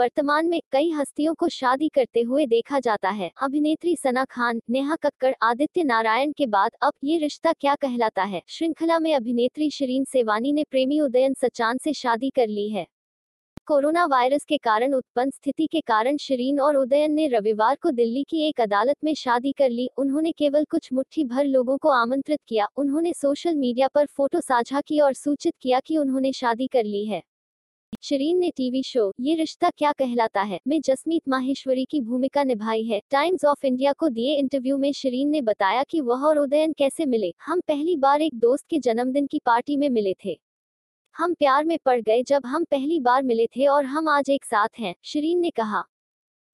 वर्तमान में कई हस्तियों को शादी करते हुए देखा जाता है। अभिनेत्री सना खान, नेहा कक्कड़, आदित्य नारायण के बाद अब ये रिश्ता क्या कहलाता है? श्रृंखला में अभिनेत्री शरीन सेवानी ने प्रेमी उदयन सचान से शादी कर ली है। कोरोना वायरस के कारण उत्पन्न स्थिति के कारण शरीन और उदयन ने रविवार को दिल्ली की एक अदालत में शादी कर ली। उन्होंने केवल कुछ मुट्ठी भर लोगों को आमंत्रित किया। उन्होंने सोशल मीडिया पर फ़ोटो साझा की और सूचित किया कि उन्होंने शादी कर ली है। शरीन ने टीवी शो, ये रिश्ता क्या कहलाता है? में जसमीत माहेश्वरी की भूमिका निभाई है। टाइम्स ऑफ़ इंडिया को दिए इंटरव्यू में शरीन ने बताया कि वह और उदयन कैसे मिले। हम पहली बार एक दोस्त के जन्मदिन की पार्टी में मिले थे। हम प्यार में पड़ गए जब हम पहली बार मिले थे और हम आज एक साथ हैं शरीन ने कहा।